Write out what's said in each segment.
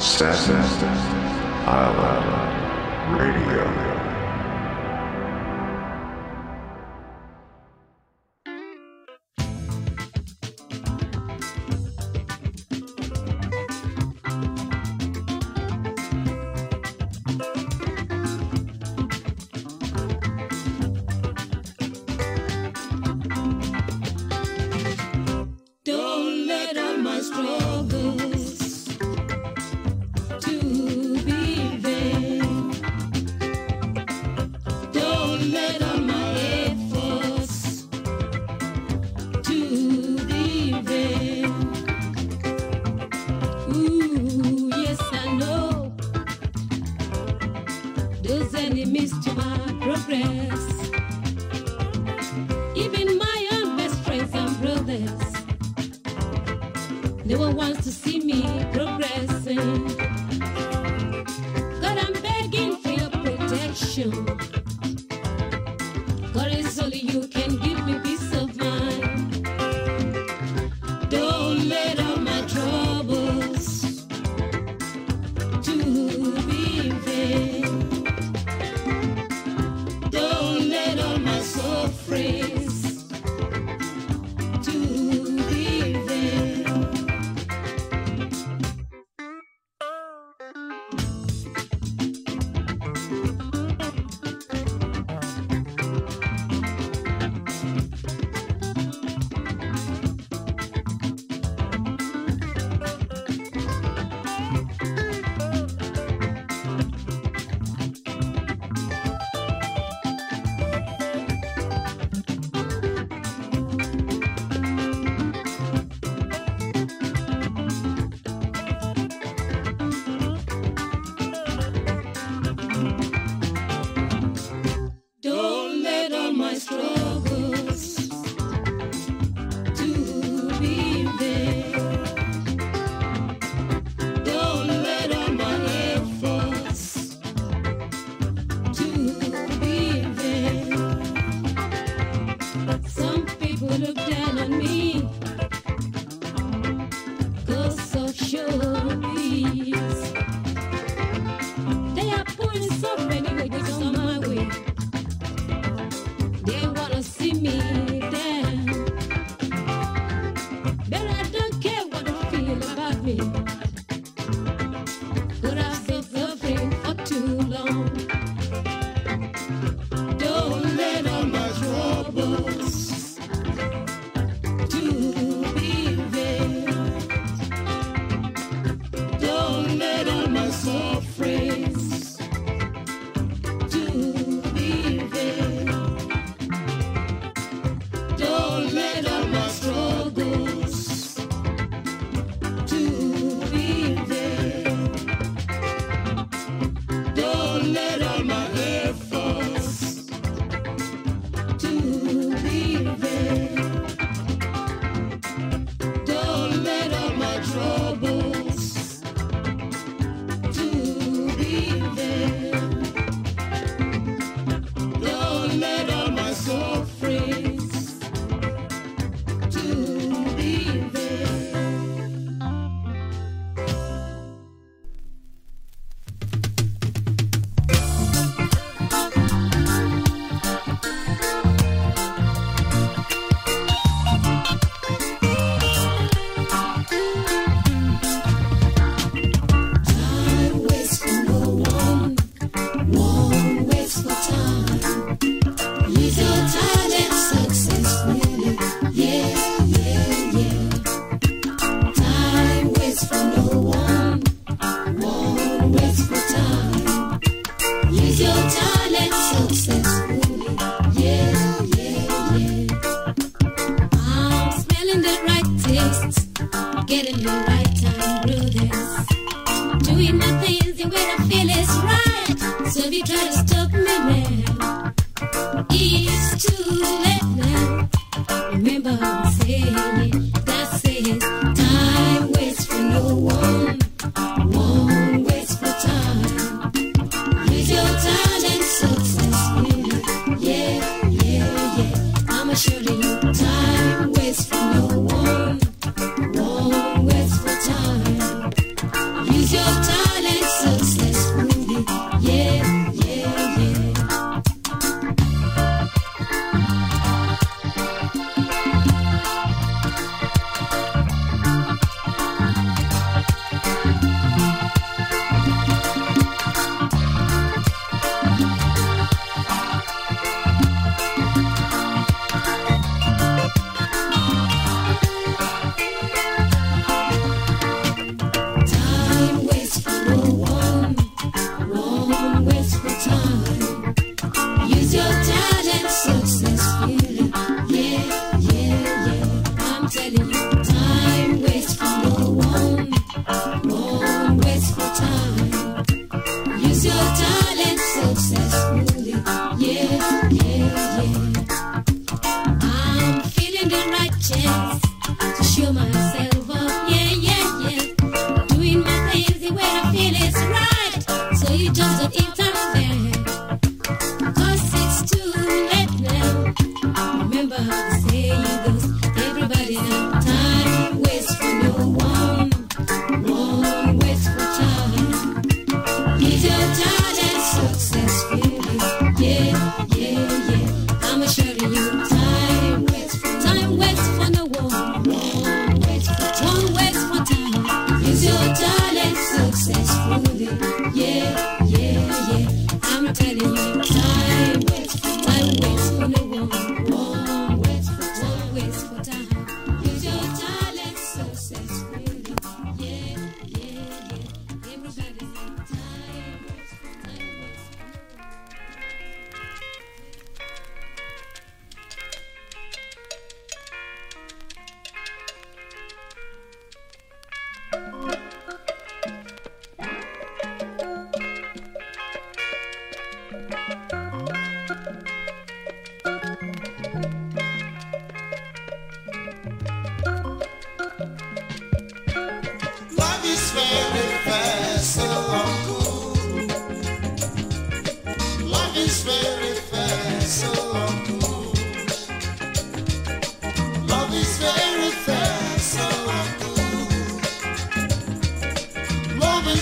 Staten Island Radio.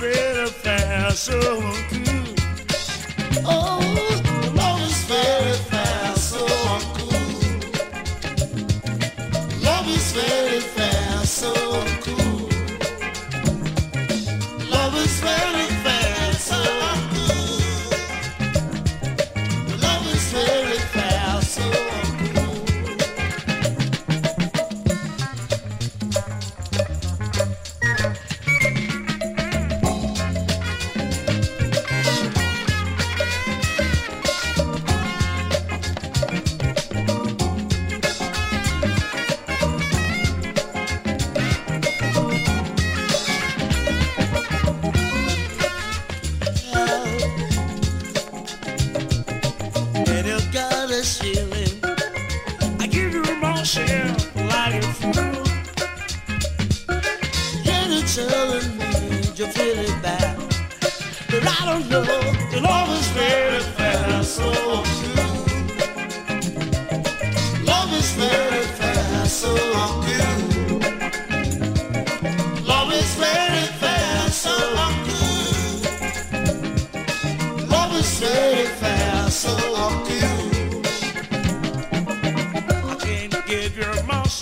Better fast, so good. Oh. Like a fool, and you're telling me you're feeling bad, but I don't know.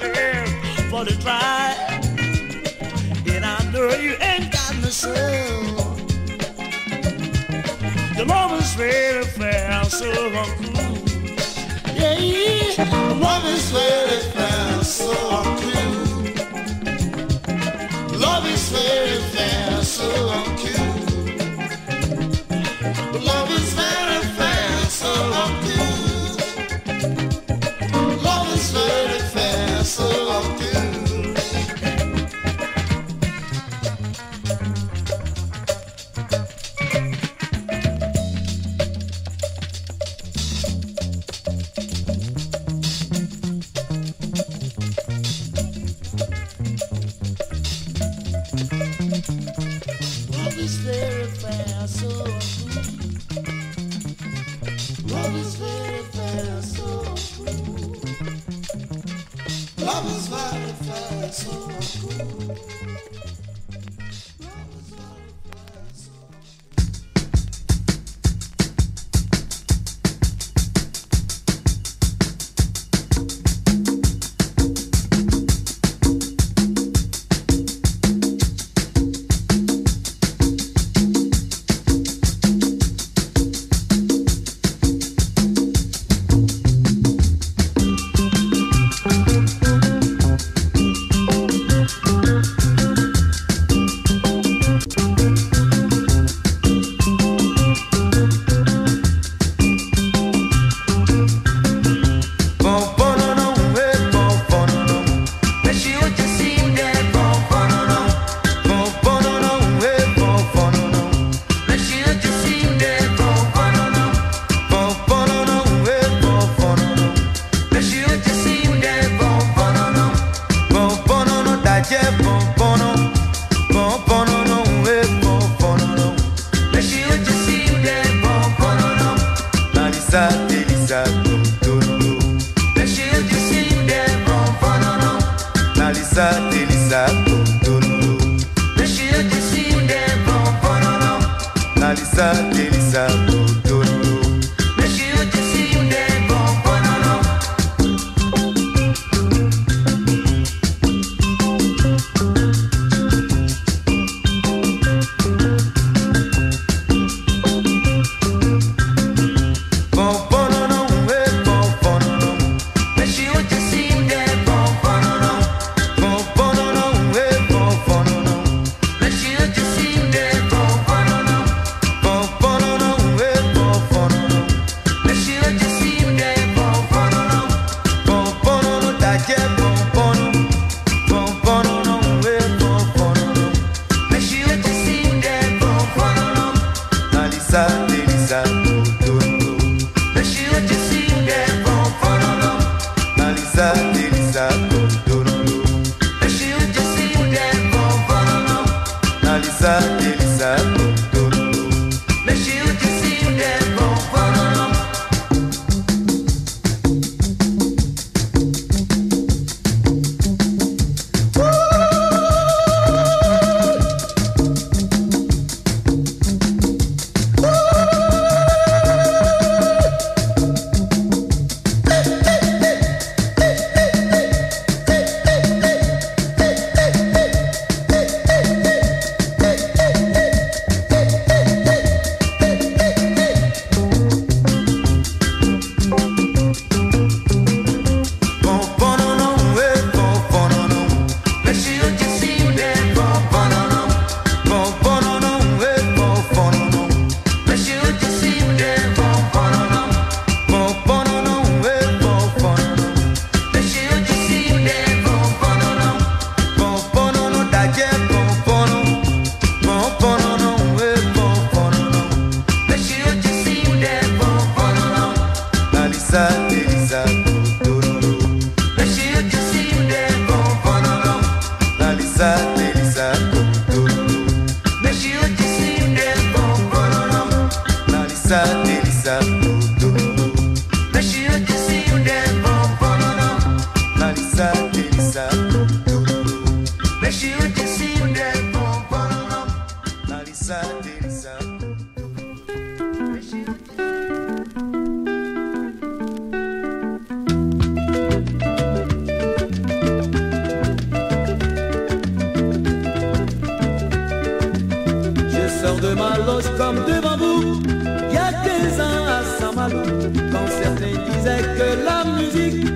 myself for the drive. And I know you ain't got no soul. The moment's very fair, so I'm cool. yeah. The moment's very fair, so uncool. Love is very fair. vida sors de ma loge comme devant vous. Il y a 15 ans à Saint-Malo, quand certains disaient que la musique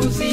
see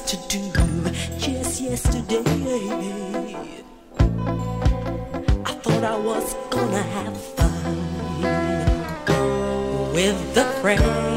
to do just yesterday. I thought I was gonna have fun with the friends.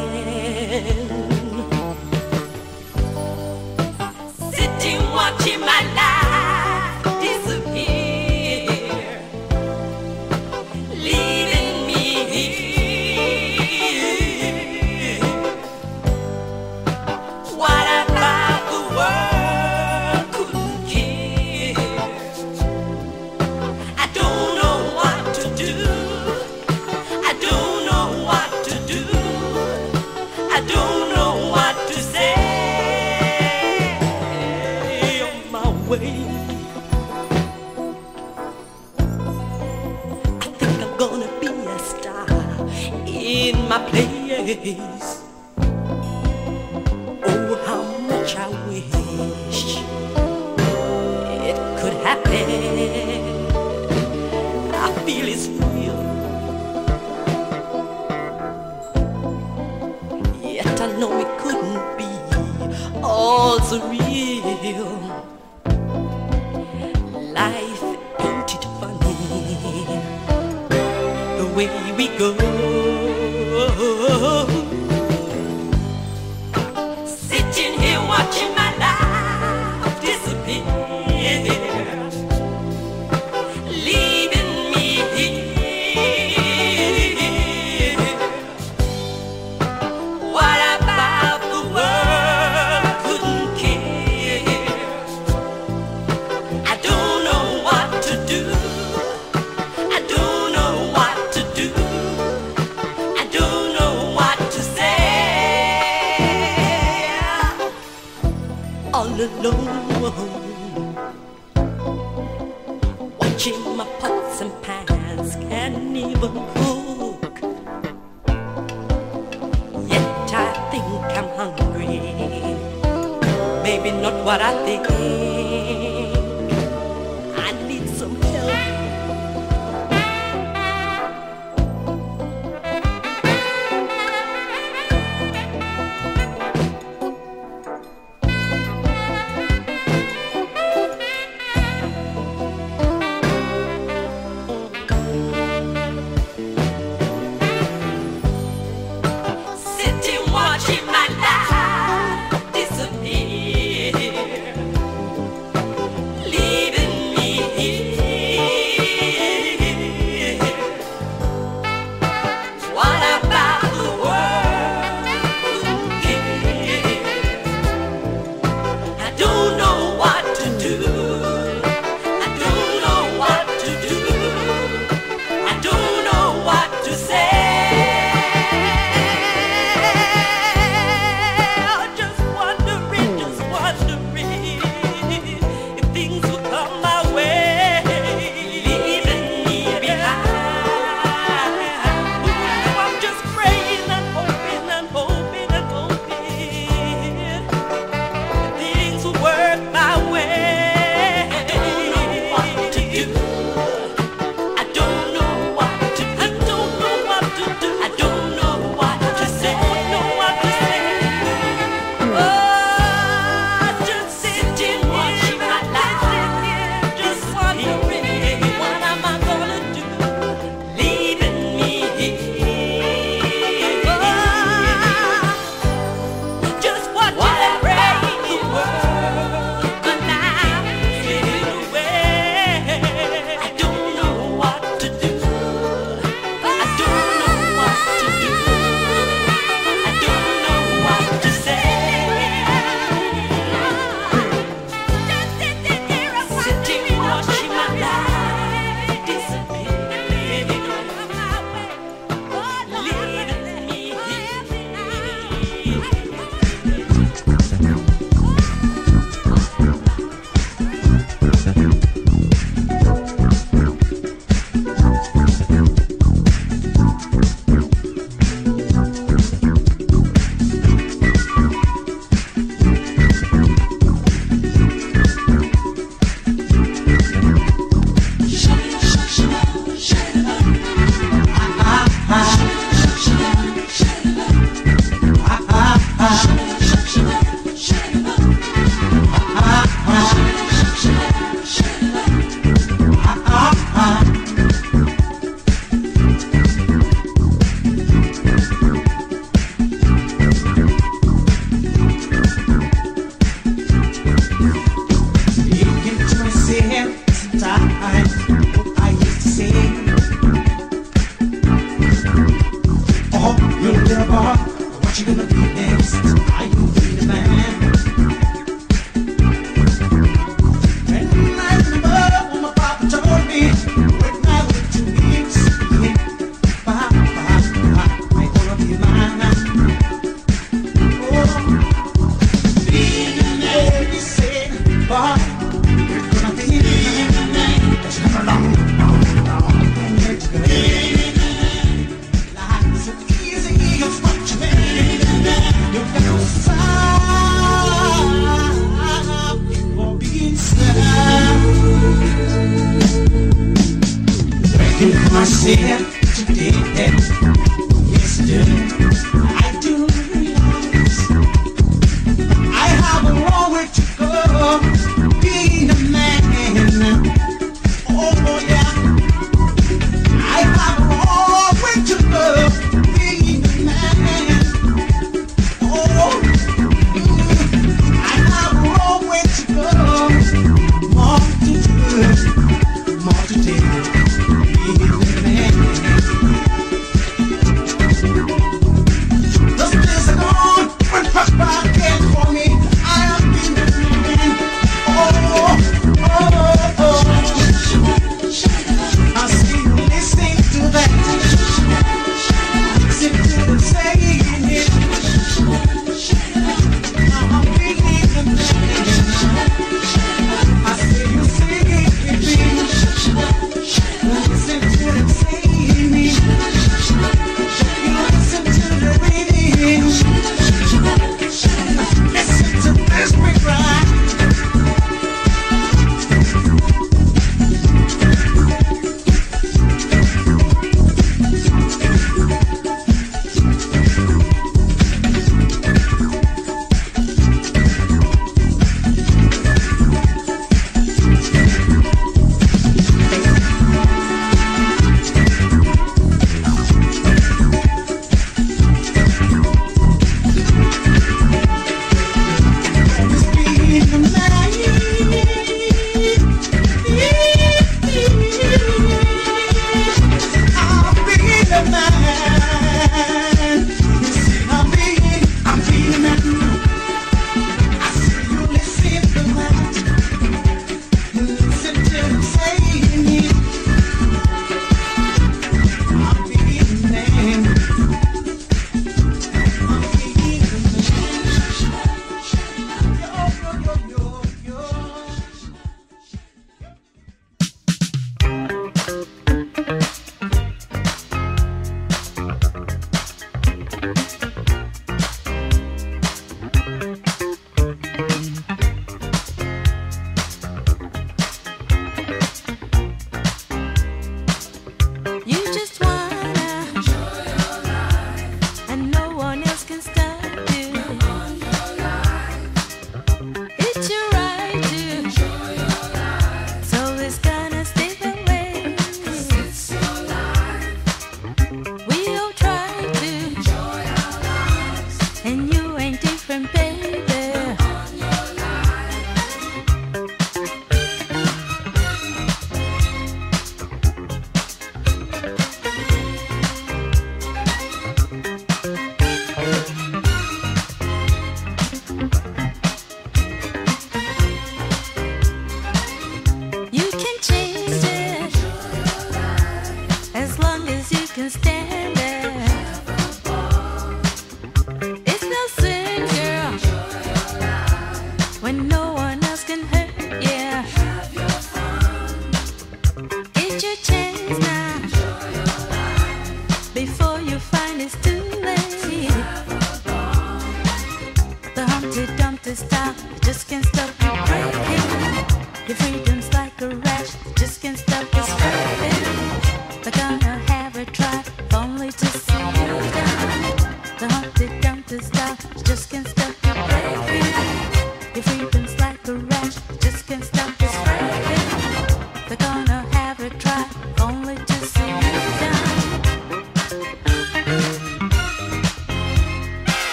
You'll never care. What you gonna do?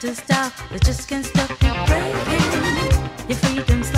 to stop, but just can't stop you breaking. Your freedom's